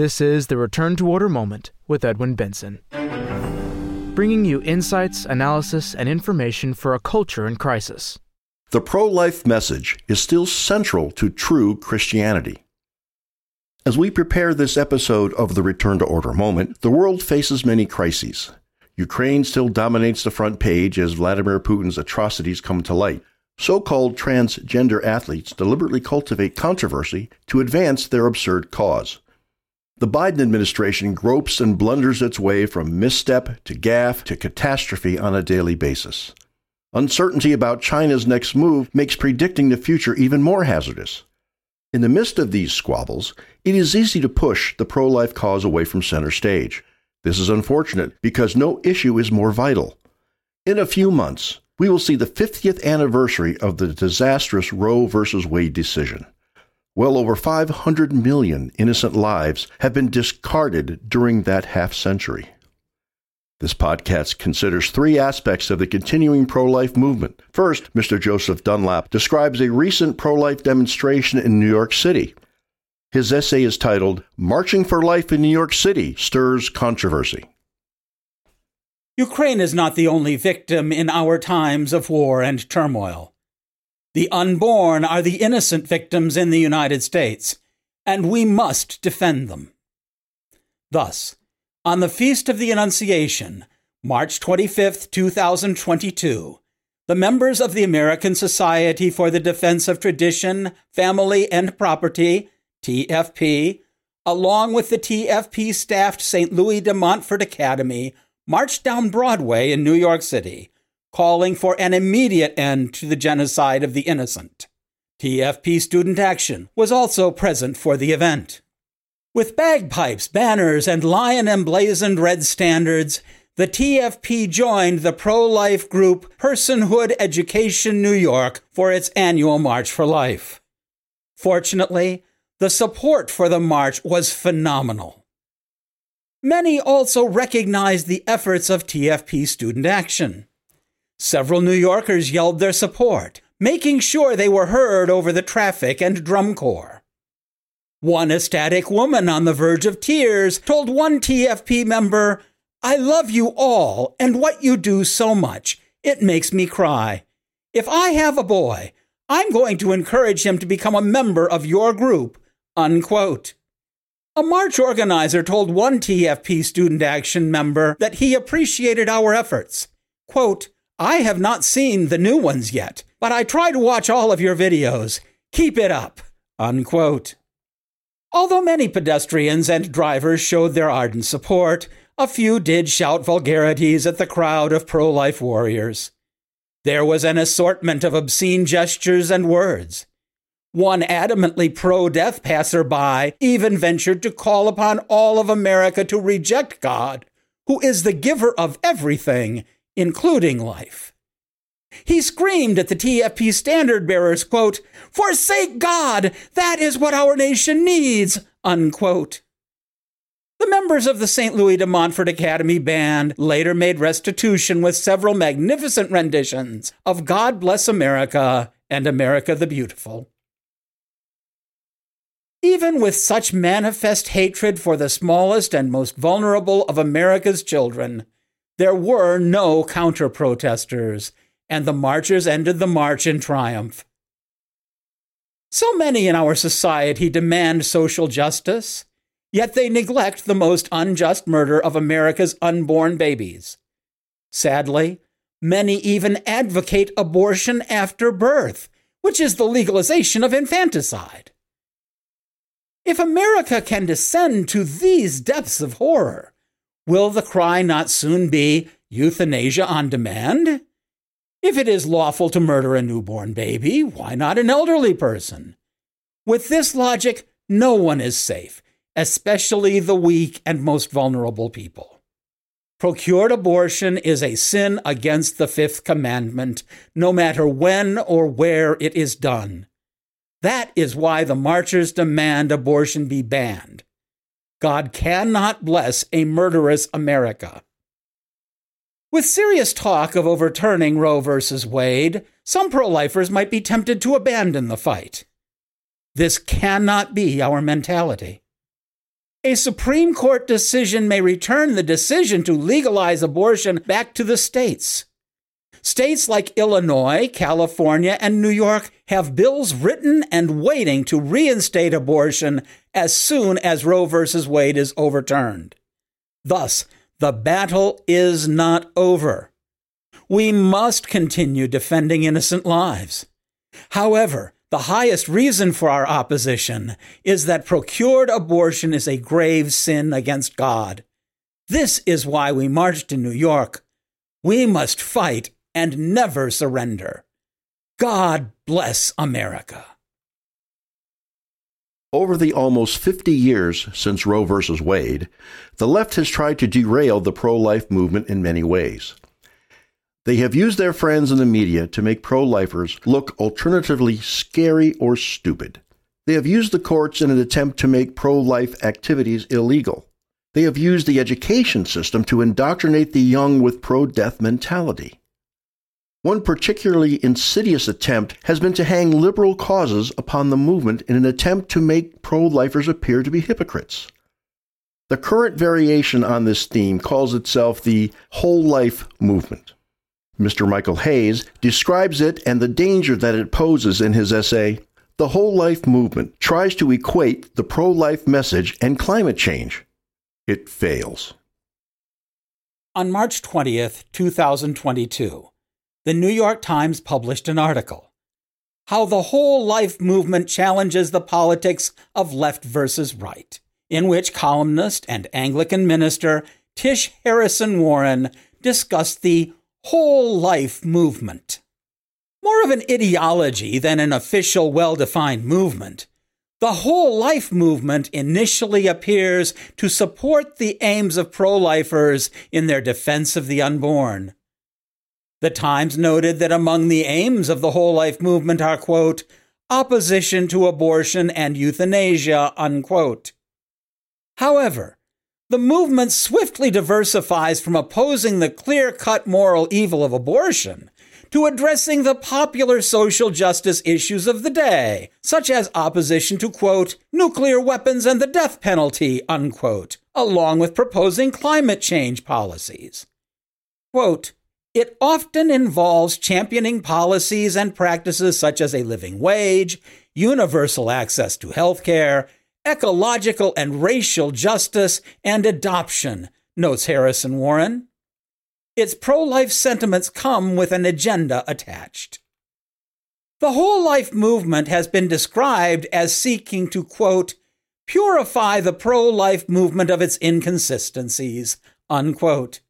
This is the Return to Order Moment with Edwin Benson, bringing you insights, analysis, and information for a culture in crisis. The pro life message is still central to true Christianity. As we prepare this episode of the Return to Order Moment, the world faces many crises. Ukraine still dominates the front page as Vladimir Putin's atrocities come to light. So called transgender athletes deliberately cultivate controversy to advance their absurd cause. The Biden administration gropes and blunders its way from misstep to gaffe to catastrophe on a daily basis. Uncertainty about China's next move makes predicting the future even more hazardous. In the midst of these squabbles, it is easy to push the pro life cause away from center stage. This is unfortunate because no issue is more vital. In a few months, we will see the 50th anniversary of the disastrous Roe v. Wade decision. Well over 500 million innocent lives have been discarded during that half century. This podcast considers three aspects of the continuing pro life movement. First, Mr. Joseph Dunlap describes a recent pro life demonstration in New York City. His essay is titled Marching for Life in New York City Stirs Controversy. Ukraine is not the only victim in our times of war and turmoil. The unborn are the innocent victims in the United States, and we must defend them. Thus, on the Feast of the Annunciation, March 25, 2022, the members of the American Society for the Defense of Tradition, Family, and Property, TFP, along with the TFP staffed St. Louis de Montfort Academy, marched down Broadway in New York City calling for an immediate end to the genocide of the innocent. TFP Student Action was also present for the event. With bagpipes, banners, and lion emblazoned red standards, the TFP joined the pro life group Personhood Education New York for its annual March for Life. Fortunately, the support for the march was phenomenal. Many also recognized the efforts of TFP Student Action. Several New Yorkers yelled their support, making sure they were heard over the traffic and drum corps. One ecstatic woman on the verge of tears told one TFP member, I love you all and what you do so much. It makes me cry. If I have a boy, I'm going to encourage him to become a member of your group. Unquote. A march organizer told one TFP Student Action member that he appreciated our efforts. Quote, I have not seen the new ones yet, but I try to watch all of your videos. Keep it up. Unquote. Although many pedestrians and drivers showed their ardent support, a few did shout vulgarities at the crowd of pro life warriors. There was an assortment of obscene gestures and words. One adamantly pro death passerby even ventured to call upon all of America to reject God, who is the giver of everything including life. He screamed at the TFP standard bearers, quote, Forsake God! That is what our nation needs! Unquote. The members of the St. Louis de Montfort Academy Band later made restitution with several magnificent renditions of God Bless America and America the Beautiful. Even with such manifest hatred for the smallest and most vulnerable of America's children, there were no counter protesters, and the marchers ended the march in triumph. So many in our society demand social justice, yet they neglect the most unjust murder of America's unborn babies. Sadly, many even advocate abortion after birth, which is the legalization of infanticide. If America can descend to these depths of horror, will the cry not soon be euthanasia on demand? If it is lawful to murder a newborn baby, why not an elderly person? With this logic, no one is safe, especially the weak and most vulnerable people. Procured abortion is a sin against the fifth commandment, no matter when or where it is done. That is why the marchers demand abortion be banned. God cannot bless a murderous America. With serious talk of overturning Roe v. Wade, some pro lifers might be tempted to abandon the fight. This cannot be our mentality. A Supreme Court decision may return the decision to legalize abortion back to the states. States like Illinois, California, and New York have bills written and waiting to reinstate abortion as soon as Roe v. Wade is overturned. Thus, the battle is not over. We must continue defending innocent lives. However, the highest reason for our opposition is that procured abortion is a grave sin against God. This is why we marched in New York. We must fight and never surrender. God bless America. Over the almost 50 years since Roe v. Wade, the left has tried to derail the pro life movement in many ways. They have used their friends in the media to make pro lifers look alternatively scary or stupid. They have used the courts in an attempt to make pro life activities illegal. They have used the education system to indoctrinate the young with pro death mentality. One particularly insidious attempt has been to hang liberal causes upon the movement in an attempt to make pro lifers appear to be hypocrites. The current variation on this theme calls itself the whole life movement. Mr. Michael Hayes describes it and the danger that it poses in his essay, The Whole Life Movement Tries to Equate the Pro Life Message and Climate Change. It fails. On March 20th, 2022, the New York Times published an article How the Whole Life Movement Challenges the Politics of Left versus Right, in which columnist and Anglican minister Tish Harrison Warren discussed the whole life movement. More of an ideology than an official, well defined movement, the whole life movement initially appears to support the aims of pro lifers in their defense of the unborn. The Times noted that among the aims of the whole life movement are, quote, opposition to abortion and euthanasia, unquote. However, the movement swiftly diversifies from opposing the clear cut moral evil of abortion to addressing the popular social justice issues of the day, such as opposition to, quote, nuclear weapons and the death penalty, unquote, along with proposing climate change policies. Quote, it often involves championing policies and practices such as a living wage, universal access to health care, ecological and racial justice, and adoption, notes Harrison Warren. Its pro life sentiments come with an agenda attached. The whole life movement has been described as seeking to, quote, purify the pro life movement of its inconsistencies, unquote.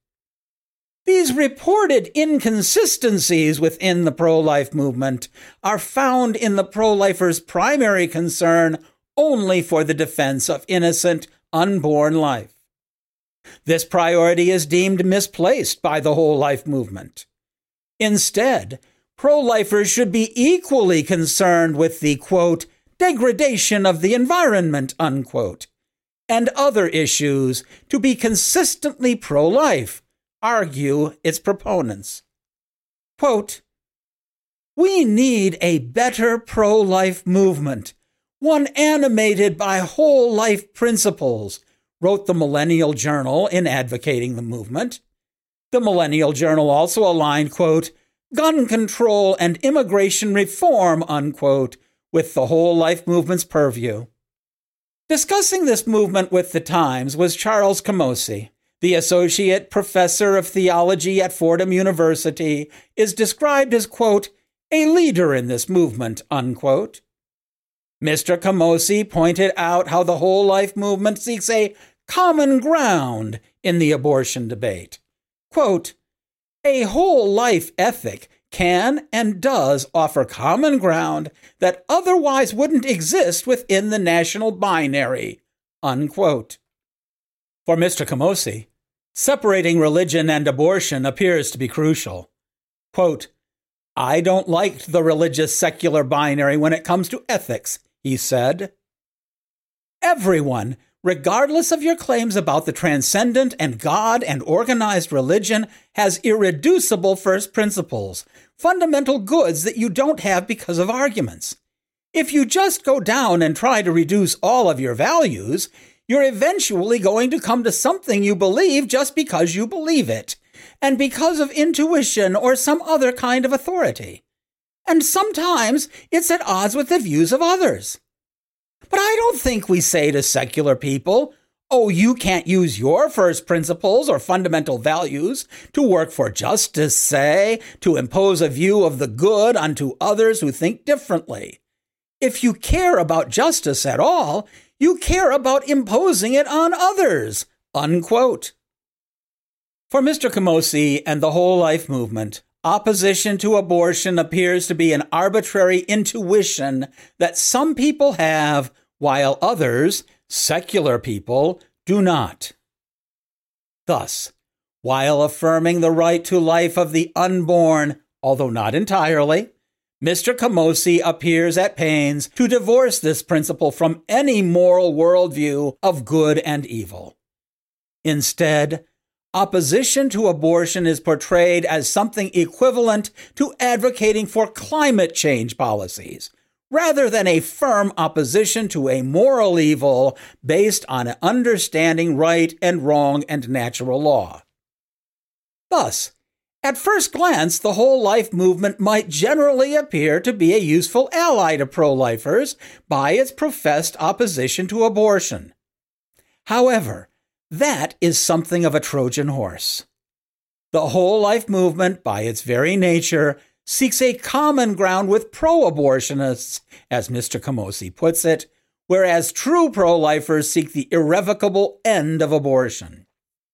These reported inconsistencies within the pro life movement are found in the pro lifers' primary concern only for the defense of innocent, unborn life. This priority is deemed misplaced by the whole life movement. Instead, pro lifers should be equally concerned with the quote, degradation of the environment, unquote, and other issues to be consistently pro life, argue its proponents. Quote, we need a better pro life movement one animated by whole life principles, wrote the Millennial Journal in advocating the movement. The Millennial Journal also aligned, quote, gun control and immigration reform, unquote, with the whole life movement's purview. Discussing this movement with the Times was Charles Camosy. The associate professor of theology at Fordham University is described as, quote, a leader in this movement, unquote. Mr. Camosy pointed out how the whole life movement seeks a common ground in the abortion debate. Quote, a whole life ethic can and does offer common ground that otherwise wouldn't exist within the national binary. Unquote. For Mr. Camosy, separating religion and abortion appears to be crucial. Quote, I don't like the religious secular binary when it comes to ethics, he said. Everyone, regardless of your claims about the transcendent and God and organized religion, has irreducible first principles, fundamental goods that you don't have because of arguments. If you just go down and try to reduce all of your values, you're eventually going to come to something you believe just because you believe it, and because of intuition or some other kind of authority. And sometimes it's at odds with the views of others. But I don't think we say to secular people, oh, you can't use your first principles or fundamental values to work for justice, say, to impose a view of the good unto others who think differently. If you care about justice at all, you care about imposing it on others. Unquote. For Mr. Camosy and the whole life movement, opposition to abortion appears to be an arbitrary intuition that some people have while others, secular people, do not. Thus, while affirming the right to life of the unborn, although not entirely, Mr. Camosy appears at pains to divorce this principle from any moral worldview of good and evil. Instead, opposition to abortion is portrayed as something equivalent to advocating for climate change policies, rather than a firm opposition to a moral evil based on understanding right and wrong and natural law. Thus, at first glance, the whole life movement might generally appear to be a useful ally to pro lifers by its professed opposition to abortion. However, that is something of a Trojan horse. The whole life movement, by its very nature, seeks a common ground with pro abortionists, as Mr. Camosy puts it, whereas true pro lifers seek the irrevocable end of abortion.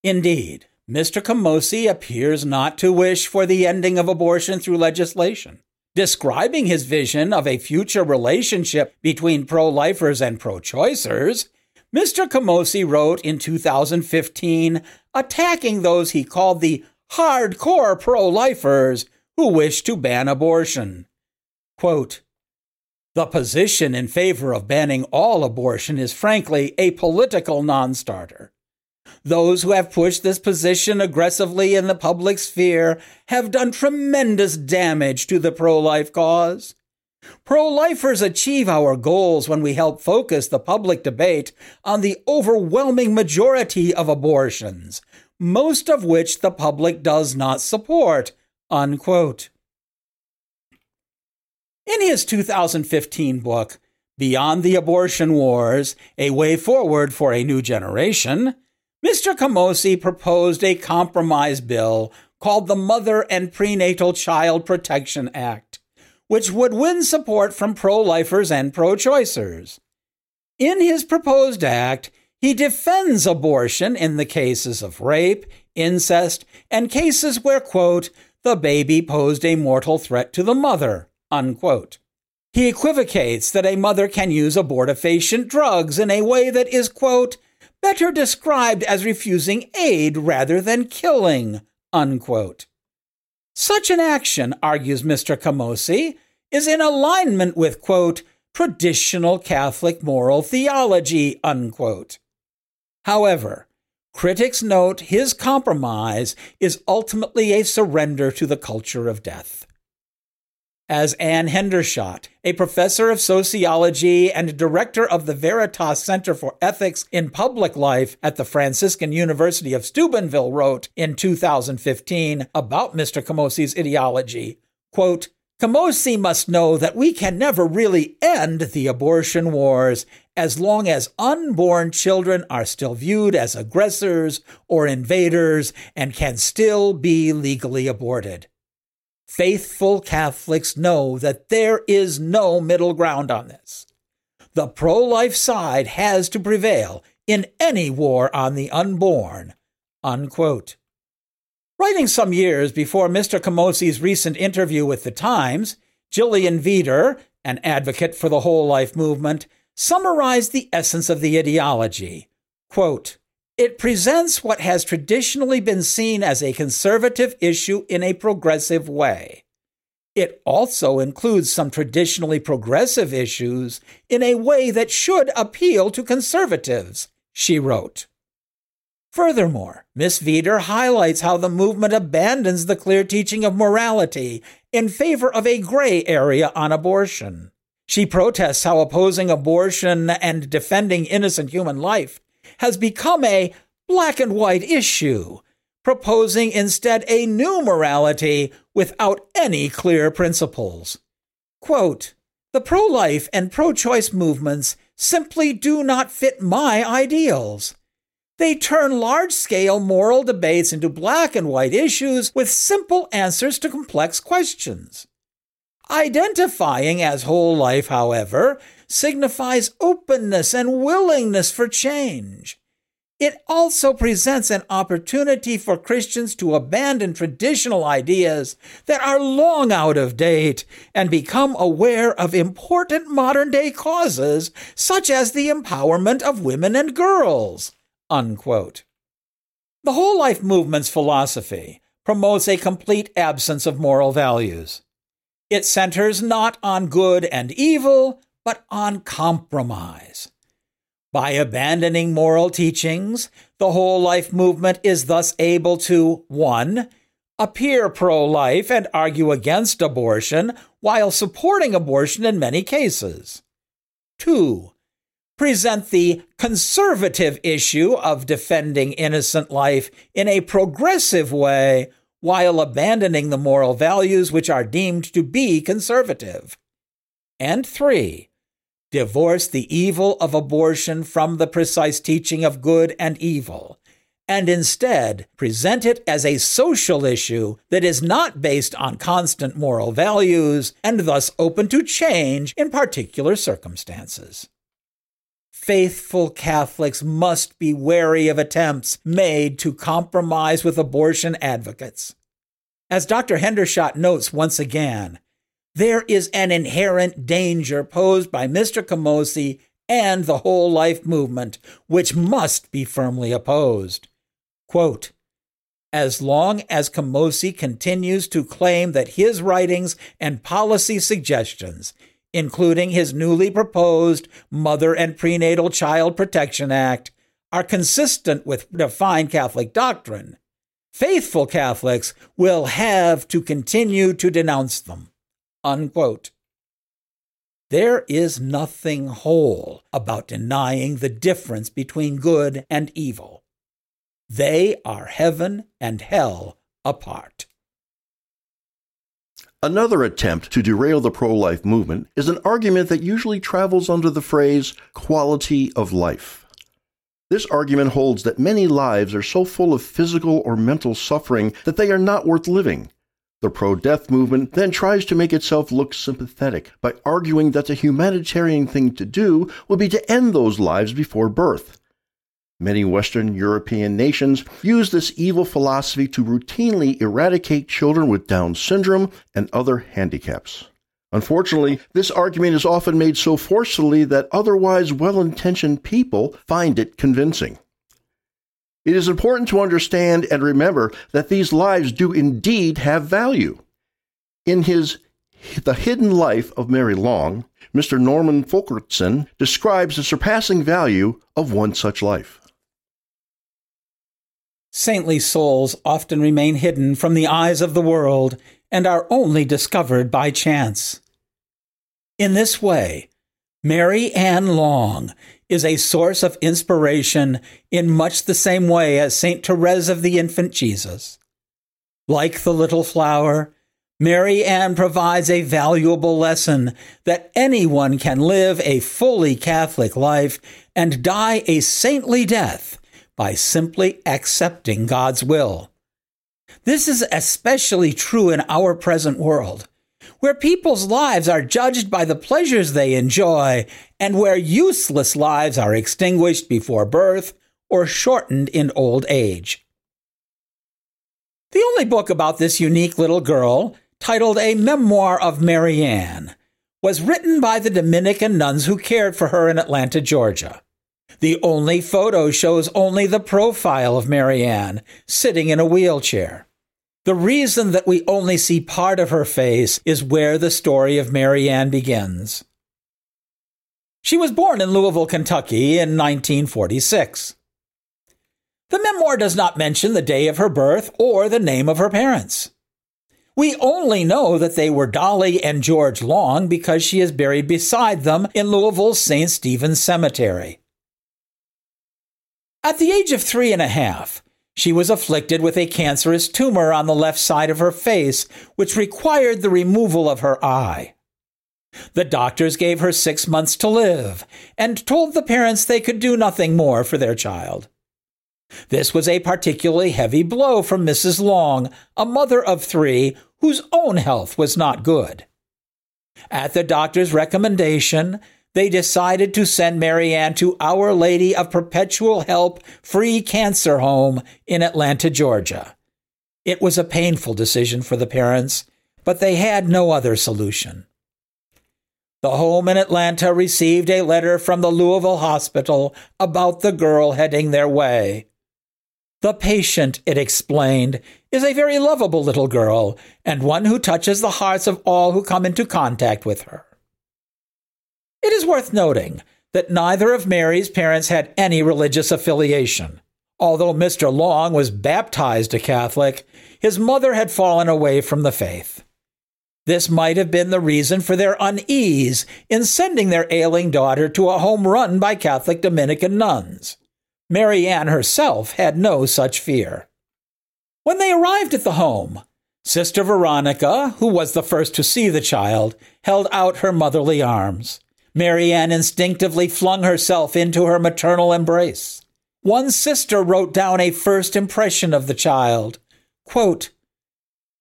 Indeed, Mr. Camosy appears not to wish for the ending of abortion through legislation. Describing his vision of a future relationship between pro lifers and pro choicers, Mr. Camosy wrote in 2015 attacking those he called the hardcore pro lifers who wish to ban abortion. Quote, the position in favor of banning all abortion is frankly a political non starter. Those who have pushed this position aggressively in the public sphere have done tremendous damage to the pro life cause. Pro lifers achieve our goals when we help focus the public debate on the overwhelming majority of abortions, most of which the public does not support. Unquote. In his 2015 book, Beyond the Abortion Wars A Way Forward for a New Generation, Mr. Camosy proposed a compromise bill called the Mother and Prenatal Child Protection Act, which would win support from pro lifers and pro choicers. In his proposed act, he defends abortion in the cases of rape, incest, and cases where, quote, the baby posed a mortal threat to the mother, unquote. He equivocates that a mother can use abortifacient drugs in a way that is, quote, better described as refusing aid rather than killing, unquote. Such an action, argues Mr. Camosy, is in alignment with, quote, traditional Catholic moral theology, unquote. However, critics note his compromise is ultimately a surrender to the culture of death as Anne Hendershot, a professor of sociology and director of the Veritas Center for Ethics in Public Life at the Franciscan University of Steubenville, wrote in 2015 about Mr. Camosy's ideology. Quote, Camosy must know that we can never really end the abortion wars as long as unborn children are still viewed as aggressors or invaders and can still be legally aborted. Faithful Catholics know that there is no middle ground on this. The pro life side has to prevail in any war on the unborn. Unquote. Writing some years before Mr. Camosy's recent interview with The Times, Gillian Vider, an advocate for the whole life movement, summarized the essence of the ideology. Quote, it presents what has traditionally been seen as a conservative issue in a progressive way. It also includes some traditionally progressive issues in a way that should appeal to conservatives, she wrote. Furthermore, Miss Vider highlights how the movement abandons the clear teaching of morality in favor of a gray area on abortion. She protests how opposing abortion and defending innocent human life has become a black and white issue, proposing instead a new morality without any clear principles. Quote, the pro life and pro choice movements simply do not fit my ideals. They turn large scale moral debates into black and white issues with simple answers to complex questions. Identifying as whole life, however, signifies openness and willingness for change. It also presents an opportunity for Christians to abandon traditional ideas that are long out of date and become aware of important modern day causes, such as the empowerment of women and girls. Unquote. The whole life movement's philosophy promotes a complete absence of moral values. It centers not on good and evil, but on compromise. By abandoning moral teachings, the whole life movement is thus able to 1. appear pro life and argue against abortion while supporting abortion in many cases. 2 present the conservative issue of defending innocent life in a progressive way while abandoning the moral values which are deemed to be conservative. And three, divorce the evil of abortion from the precise teaching of good and evil, and instead present it as a social issue that is not based on constant moral values and thus open to change in particular circumstances faithful Catholics must be wary of attempts made to compromise with abortion advocates. As Dr. Hendershot notes once again, there is an inherent danger posed by Mr. Camosy and the whole life movement, which must be firmly opposed. Quote, as long as Camosy continues to claim that his writings and policy suggestions including his newly proposed Mother and Prenatal Child Protection Act, are consistent with defined Catholic doctrine, faithful Catholics will have to continue to denounce them. Unquote. There is nothing whole about denying the difference between good and evil. They are heaven and hell apart. Another attempt to derail the pro life movement is an argument that usually travels under the phrase quality of life. This argument holds that many lives are so full of physical or mental suffering that they are not worth living. The pro death movement then tries to make itself look sympathetic by arguing that the humanitarian thing to do would be to end those lives before birth. Many Western European nations use this evil philosophy to routinely eradicate children with Down syndrome and other handicaps. Unfortunately, this argument is often made so forcefully that otherwise well intentioned people find it convincing. It is important to understand and remember that these lives do indeed have value. In his The Hidden Life of Mary Long, Mr. Norman Fulkerson describes the surpassing value of one such life. Saintly souls often remain hidden from the eyes of the world and are only discovered by chance. In this way, Mary Ann Long is a source of inspiration in much the same way as St. Therese of the Infant Jesus. Like the little flower, Mary Ann provides a valuable lesson that anyone can live a fully Catholic life and die a saintly death by simply accepting God's will. This is especially true in our present world, where people's lives are judged by the pleasures they enjoy and where useless lives are extinguished before birth or shortened in old age. The only book about this unique little girl, titled A Memoir of Mary Ann, was written by the Dominican nuns who cared for her in Atlanta, Georgia. The only photo shows only the profile of Mary Ann sitting in a wheelchair. The reason that we only see part of her face is where the story of Mary Ann begins. She was born in Louisville, Kentucky in 1946. The memoir does not mention the day of her birth or the name of her parents. We only know that they were Dolly and George Long because she is buried beside them in Louisville's St. Stephen's Cemetery. At the age of three and a half, she was afflicted with a cancerous tumor on the left side of her face, which required the removal of her eye. The doctors gave her six months to live and told the parents they could do nothing more for their child. This was a particularly heavy blow for Mrs. Long, a mother of three whose own health was not good. At the doctor's recommendation, they decided to send Mary Ann to Our Lady of Perpetual Help Free Cancer Home in Atlanta, Georgia. It was a painful decision for the parents, but they had no other solution. The home in Atlanta received a letter from the Louisville hospital about the girl heading their way. The patient, it explained, is a very lovable little girl and one who touches the hearts of all who come into contact with her. It is worth noting that neither of Mary's parents had any religious affiliation. Although Mr. Long was baptized a Catholic, his mother had fallen away from the faith. This might have been the reason for their unease in sending their ailing daughter to a home run by Catholic Dominican nuns. Mary Ann herself had no such fear. When they arrived at the home, Sister Veronica, who was the first to see the child, held out her motherly arms. Mary Ann instinctively flung herself into her maternal embrace. One sister wrote down a first impression of the child. Quote,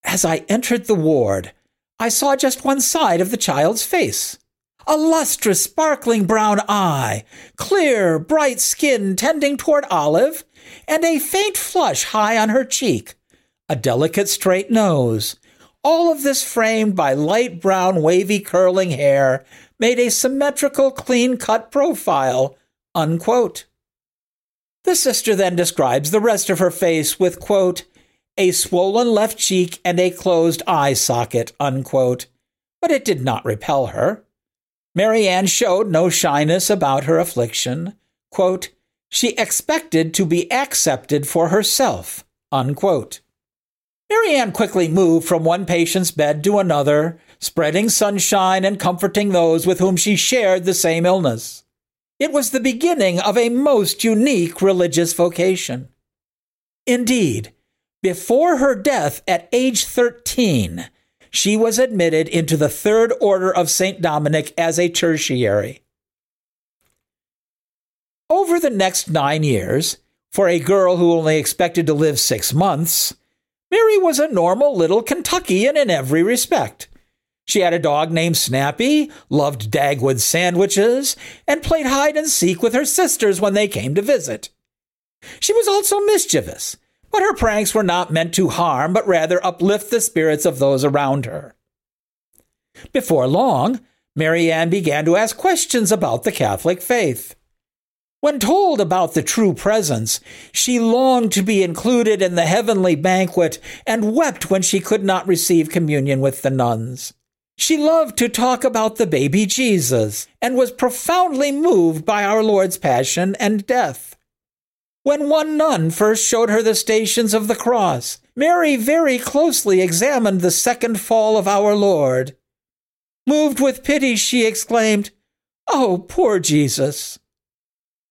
As I entered the ward, I saw just one side of the child's face a lustrous, sparkling brown eye, clear, bright skin tending toward olive, and a faint flush high on her cheek, a delicate straight nose. All of this framed by light brown, wavy, curling hair made a symmetrical, clean cut profile. Unquote. The sister then describes the rest of her face with, quote, a swollen left cheek and a closed eye socket, unquote. But it did not repel her. Mary Ann showed no shyness about her affliction. Quote, she expected to be accepted for herself. Unquote. Mary Ann quickly moved from one patient's bed to another, spreading sunshine and comforting those with whom she shared the same illness. It was the beginning of a most unique religious vocation. Indeed, before her death at age 13, she was admitted into the Third Order of St. Dominic as a tertiary. Over the next nine years, for a girl who only expected to live six months, Mary was a normal little Kentuckian in every respect. She had a dog named Snappy, loved Dagwood sandwiches, and played hide and seek with her sisters when they came to visit. She was also mischievous but her pranks were not meant to harm, but rather uplift the spirits of those around her. Before long, Mary Ann began to ask questions about the Catholic faith. When told about the true presence, she longed to be included in the heavenly banquet and wept when she could not receive communion with the nuns. She loved to talk about the baby Jesus and was profoundly moved by our Lord's passion and death. When one nun first showed her the stations of the cross, Mary very closely examined the second fall of our Lord. Moved with pity, she exclaimed, Oh, poor Jesus!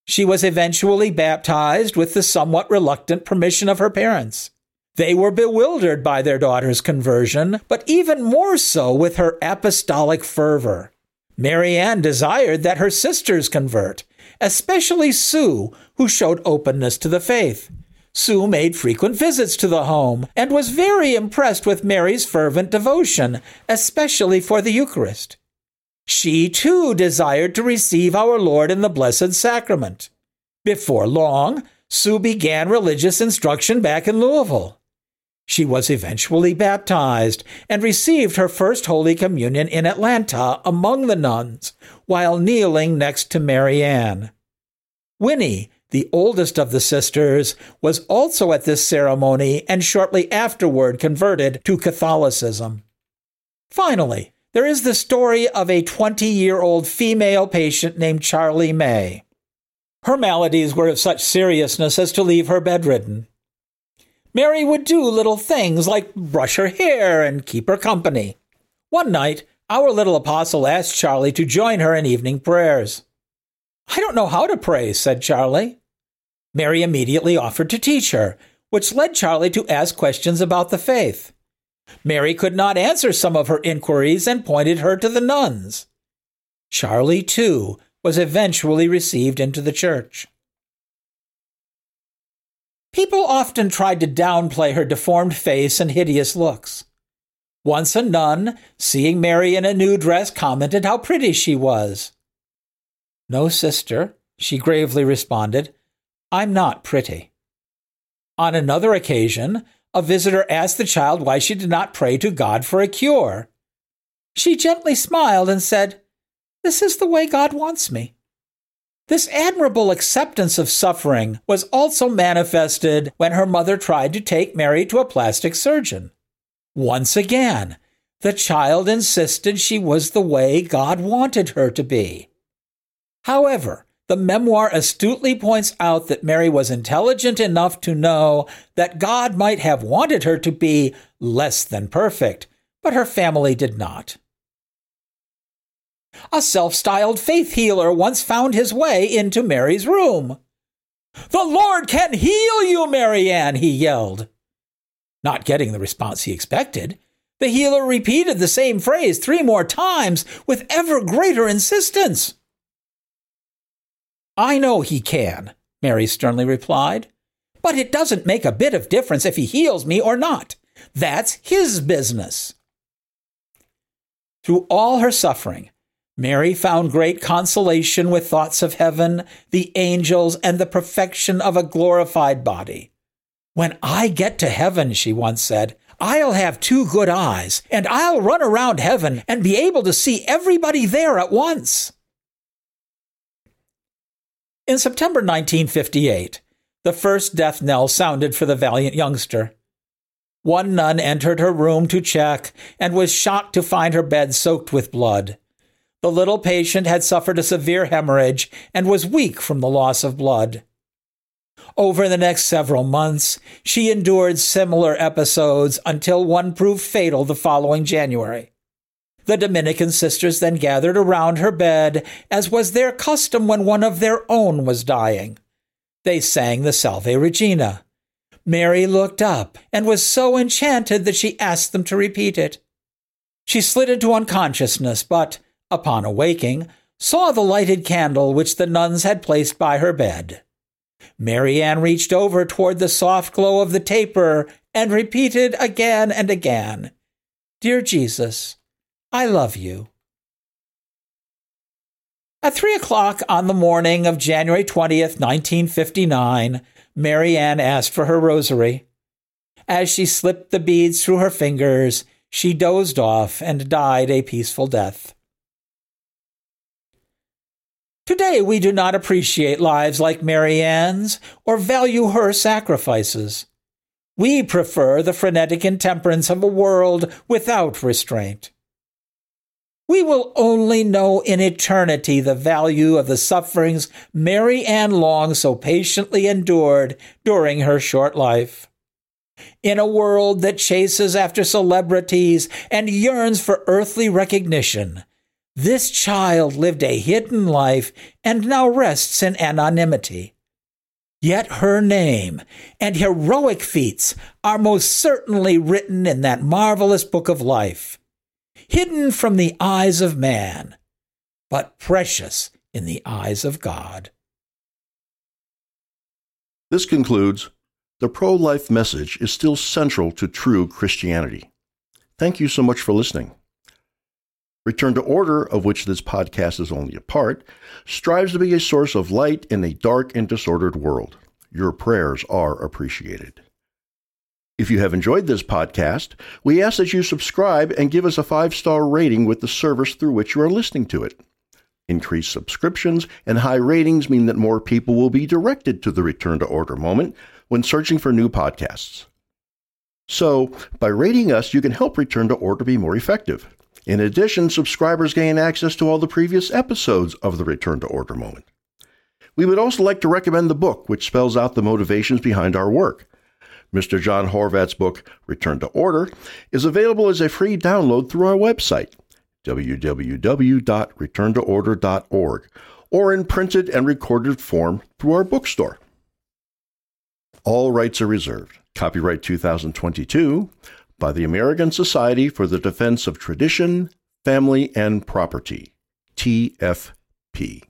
She was eventually baptized with the somewhat reluctant permission of her parents. They were bewildered by their daughter's conversion, but even more so with her apostolic fervor. Mary Ann desired that her sisters convert, especially Sue, who showed openness to the faith. Sue made frequent visits to the home and was very impressed with Mary's fervent devotion, especially for the Eucharist. She too desired to receive our Lord in the Blessed Sacrament. Before long, Sue began religious instruction back in Louisville. She was eventually baptized and received her first Holy Communion in Atlanta among the nuns while kneeling next to Mary Ann. Winnie, the oldest of the sisters, was also at this ceremony and shortly afterward converted to Catholicism. Finally, there is the story of a 20 year old female patient named Charlie May. Her maladies were of such seriousness as to leave her bedridden. Mary would do little things like brush her hair and keep her company. One night, our little apostle asked Charlie to join her in evening prayers. I don't know how to pray, said Charlie. Mary immediately offered to teach her, which led Charlie to ask questions about the faith. Mary could not answer some of her inquiries and pointed her to the nuns. Charlie, too, was eventually received into the church. People often tried to downplay her deformed face and hideous looks. Once a nun, seeing Mary in a new dress, commented how pretty she was. No, sister, she gravely responded, I'm not pretty. On another occasion, a visitor asked the child why she did not pray to God for a cure. She gently smiled and said, This is the way God wants me. This admirable acceptance of suffering was also manifested when her mother tried to take Mary to a plastic surgeon. Once again, the child insisted she was the way God wanted her to be. However, the memoir astutely points out that Mary was intelligent enough to know that God might have wanted her to be less than perfect, but her family did not. A self styled faith healer once found his way into Mary's room. The Lord can heal you, Mary Ann, he yelled. Not getting the response he expected, the healer repeated the same phrase three more times with ever greater insistence. I know he can, Mary sternly replied. But it doesn't make a bit of difference if he heals me or not. That's his business. Through all her suffering, Mary found great consolation with thoughts of heaven, the angels, and the perfection of a glorified body. When I get to heaven, she once said, I'll have two good eyes, and I'll run around heaven and be able to see everybody there at once. In September 1958, the first death knell sounded for the valiant youngster. One nun entered her room to check and was shocked to find her bed soaked with blood. The little patient had suffered a severe hemorrhage and was weak from the loss of blood. Over the next several months, she endured similar episodes until one proved fatal the following January. The Dominican sisters then gathered around her bed, as was their custom when one of their own was dying. They sang the Salve Regina. Mary looked up and was so enchanted that she asked them to repeat it. She slid into unconsciousness, but, upon awaking, saw the lighted candle which the nuns had placed by her bed. Mary Ann reached over toward the soft glow of the taper and repeated again and again, Dear Jesus, I love you. At three o'clock on the morning of January 20th, 1959, Mary Ann asked for her rosary. As she slipped the beads through her fingers, she dozed off and died a peaceful death. Today, we do not appreciate lives like Mary Ann's or value her sacrifices. We prefer the frenetic intemperance of a world without restraint. We will only know in eternity the value of the sufferings Mary Ann Long so patiently endured during her short life. In a world that chases after celebrities and yearns for earthly recognition, this child lived a hidden life and now rests in anonymity. Yet her name and heroic feats are most certainly written in that marvelous book of life hidden from the eyes of man, but precious in the eyes of God. This concludes The Pro Life Message is Still Central to True Christianity. Thank you so much for listening. Return to Order, of which this podcast is only a part, strives to be a source of light in a dark and disordered world. Your prayers are appreciated. If you have enjoyed this podcast, we ask that you subscribe and give us a five star rating with the service through which you are listening to it. Increased subscriptions and high ratings mean that more people will be directed to the Return to Order moment when searching for new podcasts. So, by rating us, you can help Return to Order be more effective. In addition, subscribers gain access to all the previous episodes of the Return to Order moment. We would also like to recommend the book, which spells out the motivations behind our work. Mr. John Horvat's book, Return to Order, is available as a free download through our website, www.returntoorder.org, or in printed and recorded form through our bookstore. All rights are reserved. Copyright 2022 by the American Society for the Defense of Tradition, Family, and Property, TFP.